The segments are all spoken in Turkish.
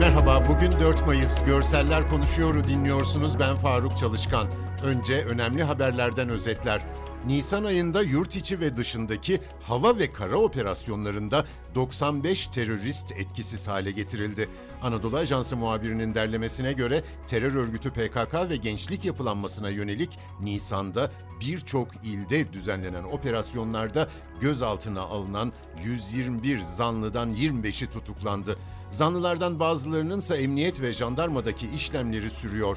Merhaba, bugün 4 Mayıs. Görseller Konuşuyor'u dinliyorsunuz. Ben Faruk Çalışkan. Önce önemli haberlerden özetler. Nisan ayında yurt içi ve dışındaki hava ve kara operasyonlarında 95 terörist etkisiz hale getirildi. Anadolu Ajansı muhabirinin derlemesine göre terör örgütü PKK ve gençlik yapılanmasına yönelik Nisan'da birçok ilde düzenlenen operasyonlarda gözaltına alınan 121 zanlıdan 25'i tutuklandı. Zanlılardan bazılarının ise emniyet ve jandarmadaki işlemleri sürüyor.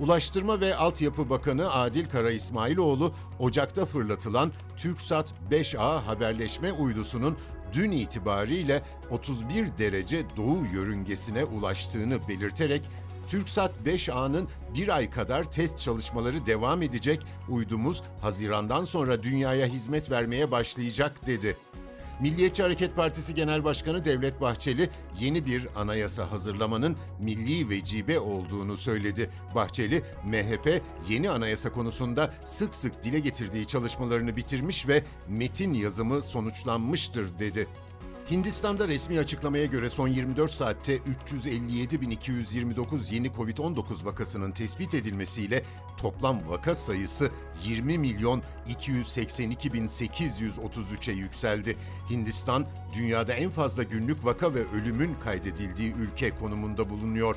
Ulaştırma ve Altyapı Bakanı Adil Kara İsmailoğlu, Ocak'ta fırlatılan TürkSat 5A haberleşme uydusunun dün itibariyle 31 derece doğu yörüngesine ulaştığını belirterek, TürkSat 5A'nın bir ay kadar test çalışmaları devam edecek, uydumuz Haziran'dan sonra dünyaya hizmet vermeye başlayacak dedi. Milliyetçi Hareket Partisi Genel Başkanı Devlet Bahçeli yeni bir anayasa hazırlamanın milli vecibe olduğunu söyledi. Bahçeli, MHP yeni anayasa konusunda sık sık dile getirdiği çalışmalarını bitirmiş ve metin yazımı sonuçlanmıştır dedi. Hindistan'da resmi açıklamaya göre son 24 saatte 357.229 yeni Covid-19 vakasının tespit edilmesiyle toplam vaka sayısı 20 milyon 282.833'e yükseldi. Hindistan, dünyada en fazla günlük vaka ve ölümün kaydedildiği ülke konumunda bulunuyor.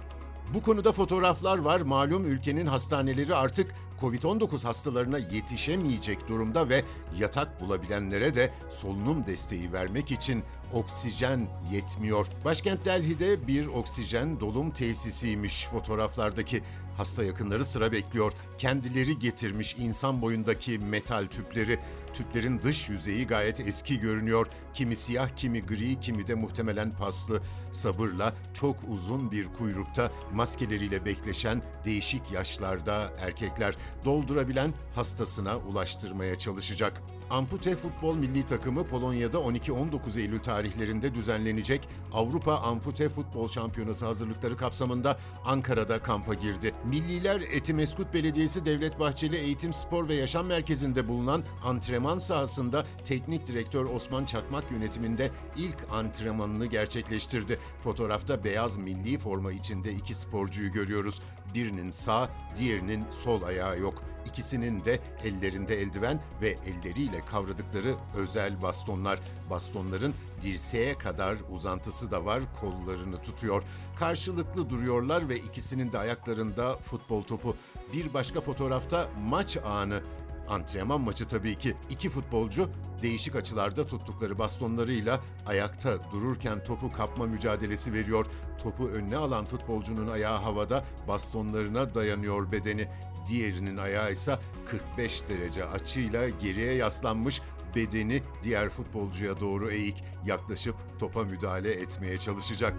Bu konuda fotoğraflar var. Malum ülkenin hastaneleri artık Covid-19 hastalarına yetişemeyecek durumda ve yatak bulabilenlere de solunum desteği vermek için oksijen yetmiyor. Başkent Delhi'de bir oksijen dolum tesisiymiş fotoğraflardaki. Hasta yakınları sıra bekliyor. Kendileri getirmiş insan boyundaki metal tüpleri. Tüplerin dış yüzeyi gayet eski görünüyor. Kimi siyah, kimi gri, kimi de muhtemelen paslı. Sabırla çok uzun bir kuyrukta maskeleriyle bekleşen değişik yaşlarda erkekler doldurabilen hastasına ulaştırmaya çalışacak. Ampute Futbol Milli Takımı Polonya'da 12-19 Eylül tarihlerinde düzenlenecek Avrupa Ampute Futbol Şampiyonası hazırlıkları kapsamında Ankara'da kampa girdi. Milliler Etimeskut Belediyesi Devlet Bahçeli Eğitim Spor ve Yaşam Merkezi'nde bulunan antrenman sahasında teknik direktör Osman Çakmak yönetiminde ilk antrenmanını gerçekleştirdi. Fotoğrafta beyaz milli forma içinde iki sporcuyu görüyoruz. Birinin sağ, diğerinin sol ayağı yok. İkisinin de ellerinde eldiven ve elleriyle kavradıkları özel bastonlar. Bastonların dirseğe kadar uzantısı da var, kollarını tutuyor. Karşılıklı duruyorlar ve ikisinin de ayaklarında futbol topu. Bir başka fotoğrafta maç anı. Antrenman maçı tabii ki. İki futbolcu değişik açılarda tuttukları bastonlarıyla ayakta dururken topu kapma mücadelesi veriyor. Topu önüne alan futbolcunun ayağı havada, bastonlarına dayanıyor bedeni. Diğerinin ayağı ise 45 derece açıyla geriye yaslanmış bedeni diğer futbolcuya doğru eğik yaklaşıp topa müdahale etmeye çalışacak.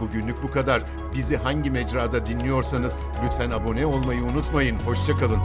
Bugünlük bu kadar. Bizi hangi mecrada dinliyorsanız lütfen abone olmayı unutmayın. Hoşçakalın.